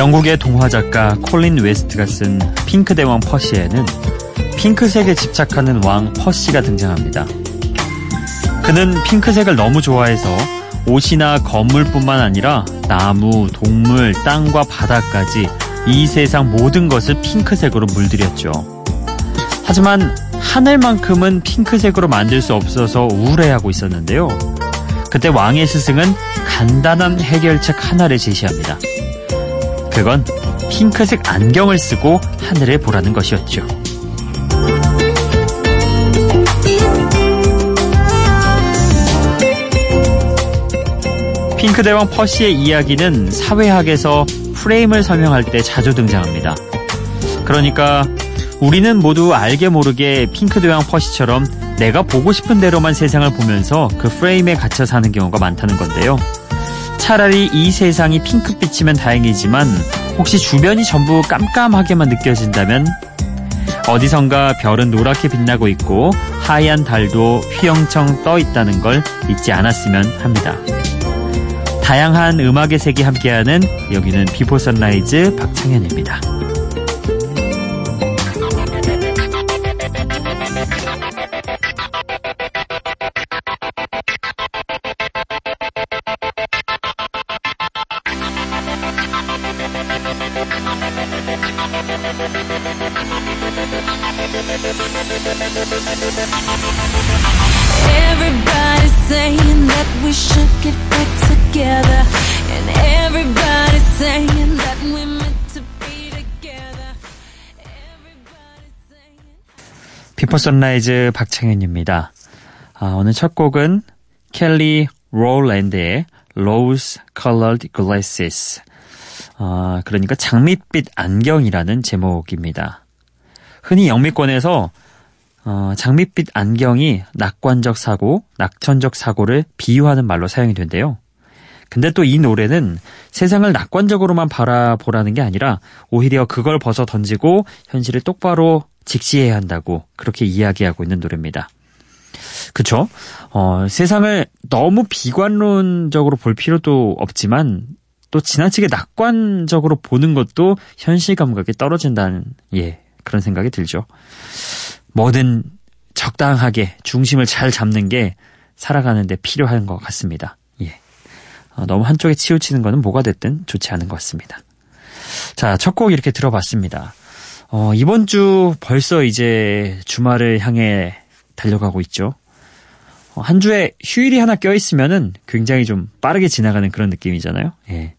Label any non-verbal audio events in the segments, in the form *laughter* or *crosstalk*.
영국의 동화 작가 콜린 웨스트가 쓴 핑크 대왕 퍼시에는 핑크색에 집착하는 왕 퍼시가 등장합니다. 그는 핑크색을 너무 좋아해서 옷이나 건물뿐만 아니라 나무, 동물, 땅과 바다까지 이 세상 모든 것을 핑크색으로 물들였죠. 하지만 하늘만큼은 핑크색으로 만들 수 없어서 우울해하고 있었는데요. 그때 왕의 스승은 간단한 해결책 하나를 제시합니다. 그건 핑크색 안경을 쓰고 하늘을 보라는 것이었죠. 핑크 대왕 퍼시의 이야기는 사회학에서 프레임을 설명할 때 자주 등장합니다. 그러니까 우리는 모두 알게 모르게 핑크 대왕 퍼시처럼 내가 보고 싶은 대로만 세상을 보면서 그 프레임에 갇혀 사는 경우가 많다는 건데요. 차라리 이 세상이 핑크빛이면 다행이지만 혹시 주변이 전부 깜깜하게만 느껴진다면 어디선가 별은 노랗게 빛나고 있고 하얀 달도 휘영청 떠 있다는 걸 잊지 않았으면 합니다. 다양한 음악의 색이 함께하는 여기는 비포 선라이즈 박창현입니다. 비포 선라이즈 박창현입니다. 아, 오늘 첫 곡은 켈리 롤랜드의 Rose Colored Glasses. 아, 그러니까 장밋빛 안경이라는 제목입니다. 흔히 영미권에서 어, 장밋빛 안경이 낙관적 사고, 낙천적 사고를 비유하는 말로 사용이 된대요. 근데 또 이 노래는 세상을 낙관적으로만 바라보라는 게 아니라 오히려 그걸 벗어 던지고 현실을 똑바로 직시해야 한다고 그렇게 이야기하고 있는 노래입니다. 그쵸? 어, 세상을 너무 비관론적으로 볼 필요도 없지만 또 지나치게 낙관적으로 보는 것도 현실 감각이 떨어진다는, 예, 그런 생각이 들죠. 뭐든 적당하게 중심을 잘 잡는 게 살아가는데 필요한 것 같습니다. 예. 어, 너무 한쪽에 치우치는 거는 뭐가 됐든 좋지 않은 것 같습니다. 자, 첫 곡 이렇게 들어봤습니다. 어, 이번 주 벌써 이제 주말을 향해 달려가고 있죠. 어, 한 주에 휴일이 하나 껴있으면은 굉장히 좀 빠르게 지나가는 그런 느낌이잖아요. 예.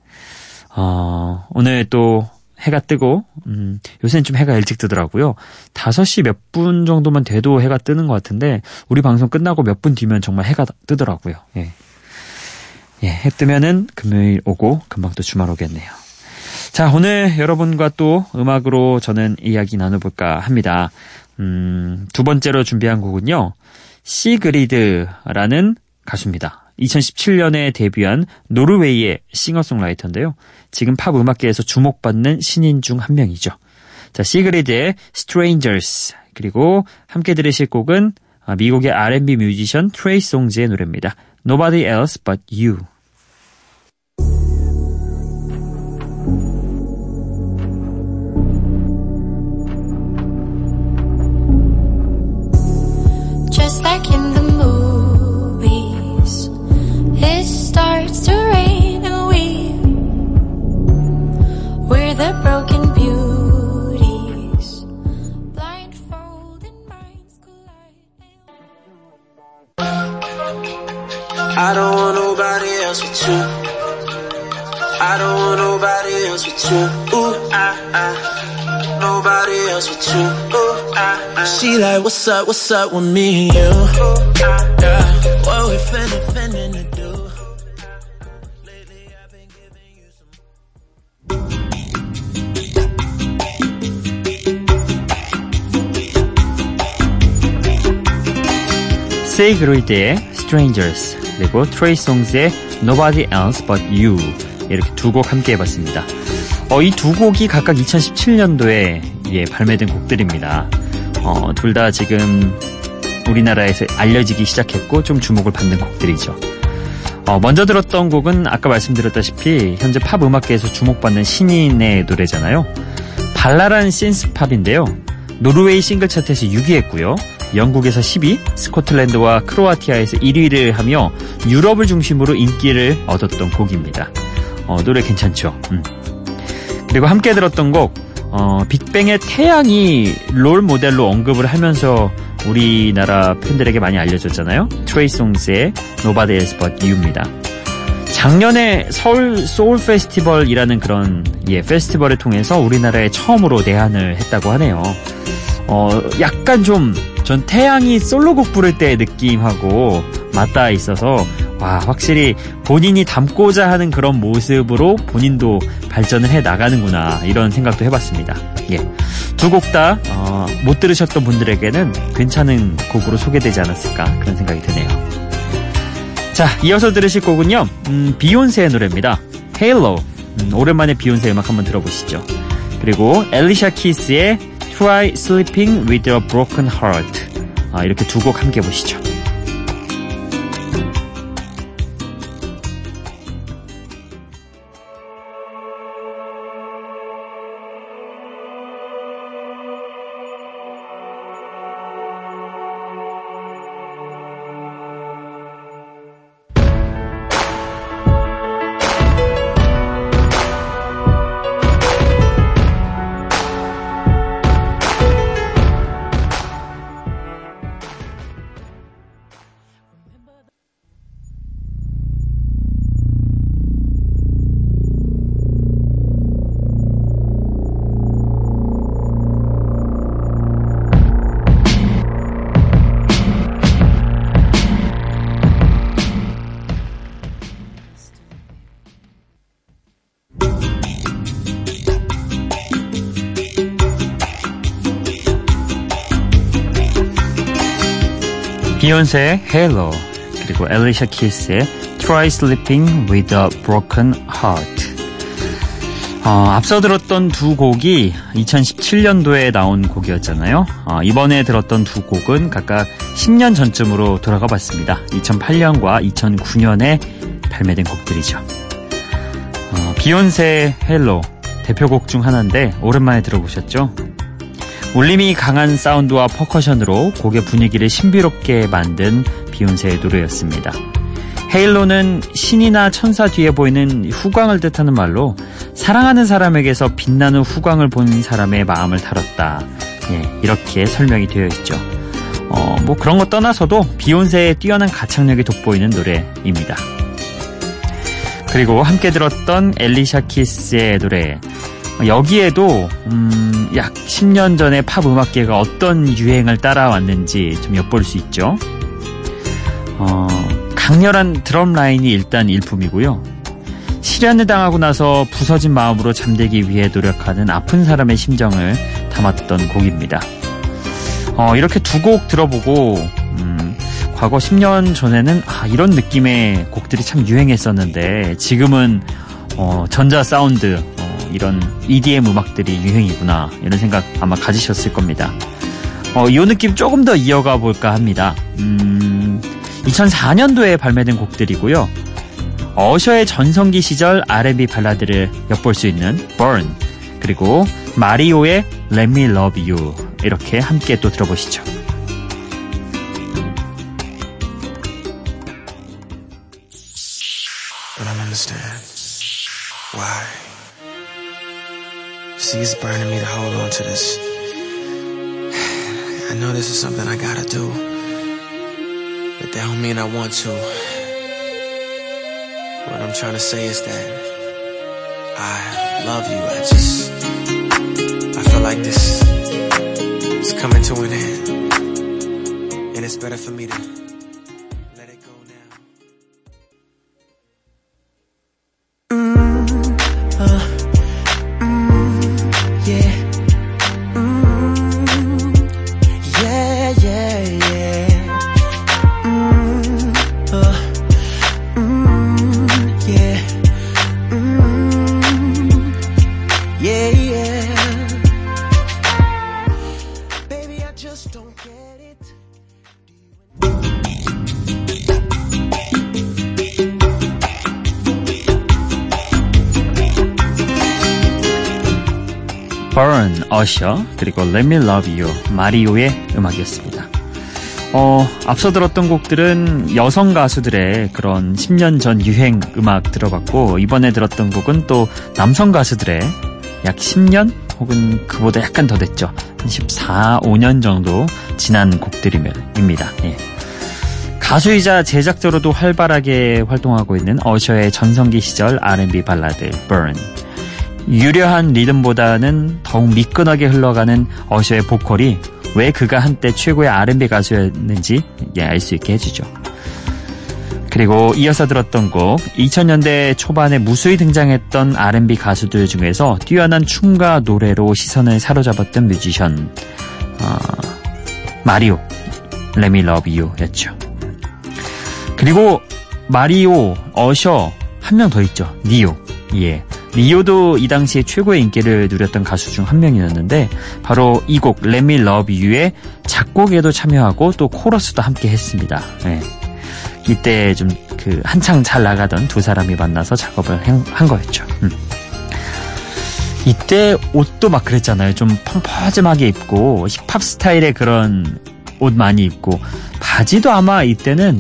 어, 오늘 또 해가 뜨고, 음, 요새는 좀 해가 일찍 뜨더라고요. 5시 몇 분 정도만 돼도 해가 뜨는 것 같은데, 우리 방송 끝나고 몇 분 뒤면 정말 해가 뜨더라고요. 예. 예, 해 뜨면은 금요일 오고, 금방 또 주말 오겠네요. 자, 오늘 여러분과 또 음악으로 저는 이야기 나눠볼까 합니다. 음, 두 번째로 준비한 곡은요, 시그리드라는 가수입니다. 2017년에 데뷔한 노르웨이의 싱어송라이터인데요. 지금 팝 음악계에서 주목받는 신인 중 한 명이죠. 자, 시그리드의 Strangers 그리고 함께 들으실 곡은 미국의 R&B 뮤지션 트레이 송즈의 노래입니다. Nobody Else But You. else with you. I don't want nobody else with you. Ooh, ah, ah. Nobody else with you. Ooh, ah, ah. She like, what's up, what's up with me and you? Ooh, ah, yeah. What we finna, finna to do? Lately I've been giving you some. 세이그로이드의 Strangers 그리고 트레이 송즈의 Nobody Else But You 이렇게 두 곡 함께 해봤습니다. 어, 이 두 곡이 각각 2017년도에 예, 발매된 곡들입니다. 어, 둘 다 지금 우리나라에서 알려지기 시작했고 좀 주목을 받는 곡들이죠. 어, 먼저 들었던 곡은 아까 말씀드렸다시피 현재 팝 음악계에서 주목받는 신인의 노래잖아요. 발랄한 신스팝인데요. 노르웨이 싱글 차트에서 6위 했고요. 영국에서 10위, 스코틀랜드와 크로아티아에서 1위를 하며 유럽을 중심으로 인기를 얻었던 곡입니다. 어, 노래 괜찮죠? 음. 그리고 함께 들었던 곡, 어, 빅뱅의 태양이 롤 모델로 언급을 하면서 우리나라 팬들에게 많이 알려졌잖아요. 트레이송스의 Nobody Else But You입니다. 작년에 서울 소울 페스티벌이라는 그런 예 페스티벌을 통해서 우리나라에 처음으로 내한을 했다고 하네요. 어 약간 좀 전 태양이 솔로곡 부를 때의 느낌하고 맞닿아 있어서 와 확실히 본인이 담고자 하는 그런 모습으로 본인도 발전을 해 나가는구나 이런 생각도 해봤습니다. 예, 두 곡다못 들으셨던 분들에게는 괜찮은 곡으로 소개되지 않았을까 그런 생각이 드네요. 자, 이어서 들으실 곡은요, 음, 비욘세의 노래입니다. 헤일로. 음, 오랜만에 비욘세 음악 한번 들어보시죠. 그리고 엘리샤 키스의 Try Sleeping with a Broken Heart. 아, 이렇게 두 곡 함께 보시죠. 비욘세의 Halo 그리고 엘리샤 키스의 Try Sleeping with a Broken Heart 어, 앞서 들었던 두 곡이 2017년도에 나온 곡이었잖아요. 어, 이번에 들었던 두 곡은 각각 10년 전쯤으로 돌아가 봤습니다. 2008년과 2009년에 발매된 곡들이죠. 어, 비욘세의 Halo 대표곡 중 하나인데 오랜만에 들어보셨죠? 울림이 강한 사운드와 퍼커션으로 곡의 분위기를 신비롭게 만든 비욘세의 노래였습니다. 헤일로는 신이나 천사 뒤에 보이는 후광을 뜻하는 말로 사랑하는 사람에게서 빛나는 후광을 본 사람의 마음을 다뤘다. 예, 이렇게 설명이 되어 있죠. 어, 뭐 그런 거 떠나서도 비욘세의 뛰어난 가창력이 돋보이는 노래입니다. 그리고 함께 들었던 엘리샤 키스의 노래 여기에도 음, 약 10년 전에 팝 음악계가 어떤 유행을 따라왔는지 좀 엿볼 수 있죠. 어, 강렬한 드럼 라인이 일단 일품이고요. 실현을 당하고 나서 부서진 마음으로 잠들기 위해 노력하는 아픈 사람의 심정을 담았던 곡입니다. 어, 이렇게 두 곡 들어보고 음, 과거 10년 전에는 아, 이런 느낌의 곡들이 참 유행했었는데 지금은 어, 전자 사운드 어, 이런 EDM 음악들이 유행이구나 이런 생각 아마 가지셨을 겁니다. 어, 이 느낌 조금 더 이어가 볼까 합니다. 음, 2004년도에 발매된 곡들이고요. 어셔의 전성기 시절 R&B 발라드를 엿볼 수 있는 Burn 그리고 마리오의 Let Me Love You 이렇게 함께 또 들어보시죠. See, it's burning me to hold on to this. *sighs* I know this is something I gotta do. But that don't mean I want to. What I'm trying to say is that I love you. I just, I feel like this is coming to an end. And it's better for me to Usher, 그리고 Let Me Love You, 마리오의 음악이었습니다. 어, 앞서 들었던 곡들은 여성 가수들의 그런 10년 전 유행 음악 들어봤고, 이번에 들었던 곡은 또 남성 가수들의 약 10년? 혹은 그보다 약간 더 됐죠. 한 14, 5년 정도 지난 곡들입니다. 예. 가수이자 제작자로도 활발하게 활동하고 있는 어셔의 전성기 시절 R&B 발라드 Burn. 유려한 리듬보다는 더욱 미끈하게 흘러가는 어셔의 보컬이 왜 그가 한때 최고의 R&B 가수였는지 예, 알 수 있게 해주죠. 그리고 이어서 들었던 곡 2000년대 초반에 무수히 등장했던 R&B 가수들 중에서 뛰어난 춤과 노래로 시선을 사로잡았던 뮤지션 어, 마리오 Love You였죠. 그리고 마리오, 어셔 한 명 더 있죠. 니오. 예. 리오도 이 당시에 최고의 인기를 누렸던 가수 중 한 명이었는데 바로 이 곡 Let Me Love You의 작곡에도 참여하고 또 코러스도 함께 했습니다. 예. 이때 좀 그 한창 잘 나가던 두 사람이 만나서 작업을 한 거였죠. 음. 이때 옷도 막 그랬잖아요. 좀 펑퍼짐하게 입고 힙합 스타일의 그런 옷 많이 입고 바지도 아마 이때는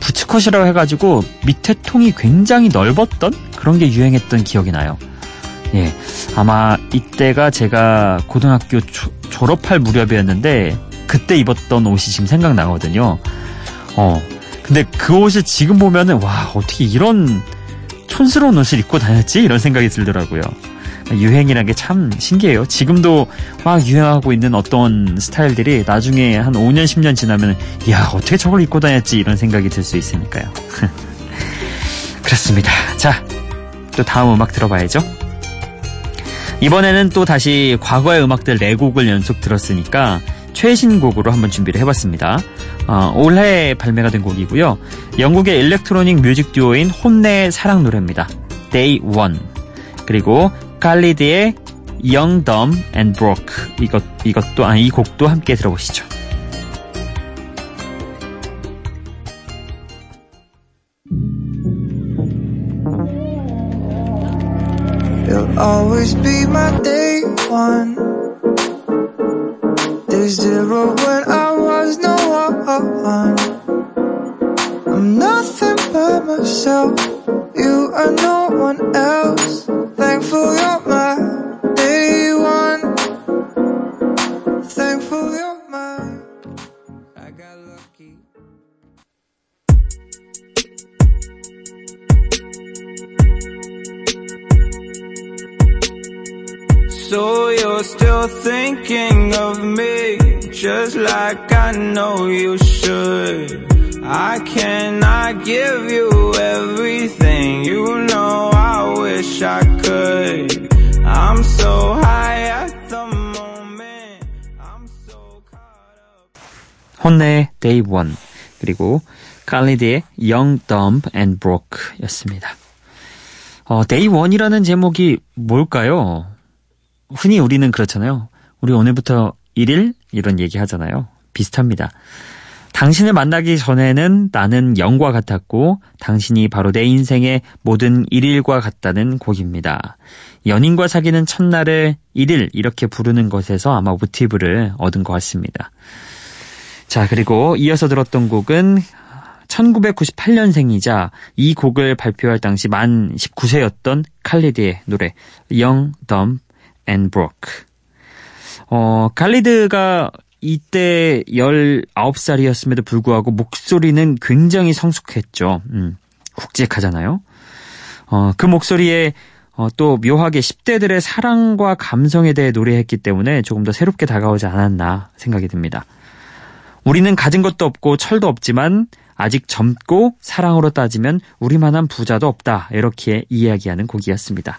부츠컷이라고 해가지고 밑에 통이 굉장히 넓었던 그런 게 유행했던 기억이 나요. 예, 아마 이때가 제가 고등학교 조, 졸업할 무렵이었는데 그때 입었던 옷이 지금 생각나거든요. 어, 근데 그 옷을 지금 보면은 와 어떻게 이런 촌스러운 옷을 입고 다녔지 이런 생각이 들더라고요. 유행이라는 게참 신기해요. 지금도 막 유행하고 있는 어떤 스타일들이 나중에 한 5년, 10년 지나면, 야, 어떻게 저걸 입고 다녔지? 이런 생각이 들 수 있으니까요. *laughs* 그렇습니다. 자, 또 다음 음악 들어봐야죠. 이번에는 또 다시 과거의 음악들 4곡을 연속 들었으니까 최신 곡으로 한번 준비를 해봤습니다. 어, 올해 발매가 된 곡이고요. 영국의 electronic music 듀오인 혼네의 사랑 노래입니다. Day One. 그리고 칼리드의 Young, Dumb and Broke 이것 이것도 아이 곡도 함께 들어보시죠. Always be my day one. Day zero when I was no one. I'm nothing but myself. You are no one else. Thankful you're my day one. Thankful you're my. I got lucky. So you're still thinking of me, just like I know you should. I cannot give you everything, you know I wish I could. I'm so high at the moment, I'm so caught up. 혼내의 Day One 그리고 칼리드의 Young, Dumb and Broke 였습니다. 어, Day One이라는 제목이 뭘까요? 흔히 우리는 그렇잖아요. 우리 오늘부터 1일? 이런 얘기 하잖아요. 비슷합니다. 당신을 만나기 전에는 나는 영과 같았고 당신이 바로 내 인생의 모든 일일과 같다는 곡입니다. 연인과 사귀는 첫날을 일일 이렇게 부르는 것에서 아마 모티브를 얻은 것 같습니다. 자, 그리고 이어서 들었던 곡은 1998년생이자 이 곡을 발표할 당시 만 19세였던 칼리드의 노래 Young, Dumb and Broke. 어, 칼리드가 이때 19살이었음에도 불구하고 목소리는 굉장히 성숙했죠. 음, 굵직하잖아요. 어, 그 목소리에 어, 또 묘하게 10대들의 사랑과 감성에 대해 노래했기 때문에 조금 더 새롭게 다가오지 않았나 생각이 듭니다. 우리는 가진 것도 없고 철도 없지만 아직 젊고 사랑으로 따지면 우리만한 부자도 없다. 이렇게 이야기하는 곡이었습니다.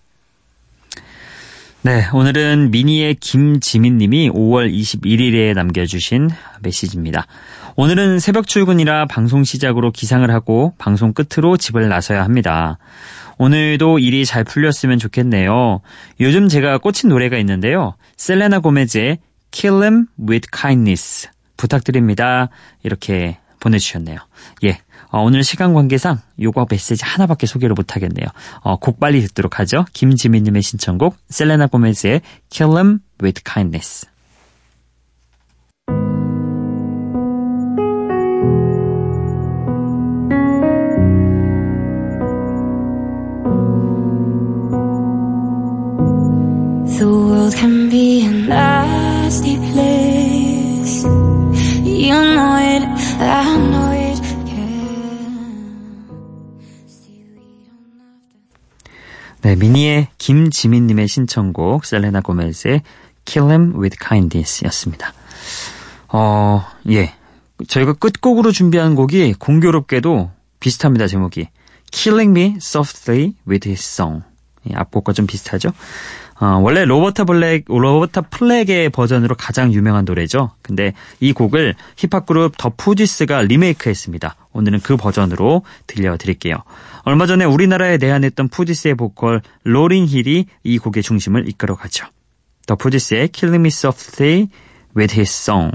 네, 오늘은 미니의 김지민 님이 5월 21일에 남겨주신 메시지입니다. 오늘은 새벽 출근이라 방송 시작으로 기상을 하고 방송 끝으로 집을 나서야 합니다. 오늘도 일이 잘 풀렸으면 좋겠네요. 요즘 제가 꽂힌 노래가 있는데요. 셀레나 고메즈의 Kill 'em with Kindness 부탁드립니다. 이렇게 보내주셨네요. 예. 어, 오늘 시간 관계상 요거 메시지 하나밖에 소개를 못하겠네요. 어, 곡 빨리 듣도록 하죠. 김지민님의 신청곡 셀레나 고메즈의 Kill 'em with Kindness. 네, 미니의 김지민님의 신청곡 셀레나 고메즈의 Kill 'em with Kindness 였습니다. 어, 예. 저희가 끝곡으로 준비한 곡이 공교롭게도 비슷합니다, 제목이. Killing Me Softly with His Song. 예, 앞곡과 좀 비슷하죠? 어, 원래 로버타 플랙, 로버타 플랙의 버전으로 가장 유명한 노래죠. 근데 이 곡을 힙합 그룹 더 푸지스가 리메이크 했습니다. 오늘은 그 버전으로 들려드릴게요. 얼마 전에 우리나라에 내한했던 푸지스의 보컬 로린 힐이 이 곡의 중심을 이끌어가죠. 더 푸지스의 Killing Me Softly with His Song.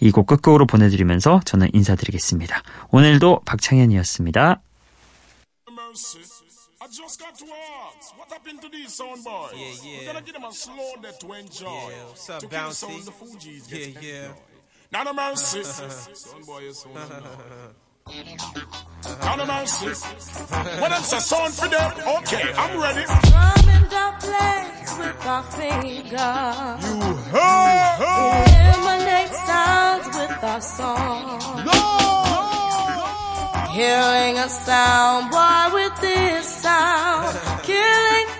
이 곡 끝곡으로 보내드리면서 저는 인사드리겠습니다. 오늘도 박창현이었습니다. I just got to ask, what happened to these sound boys? Yeah, yeah. We're gonna give them a slow day to enjoy. Yeah, what's up, to Bouncy? sound the Fugees Yeah, get yeah. Now no mercy. sound boy is sound Now no mercy. When say sound for them, okay, I'm ready. Drumming the place with our fingers. You heard? Eliminate sounds with our song. Hearing a sound boy with this sound, killing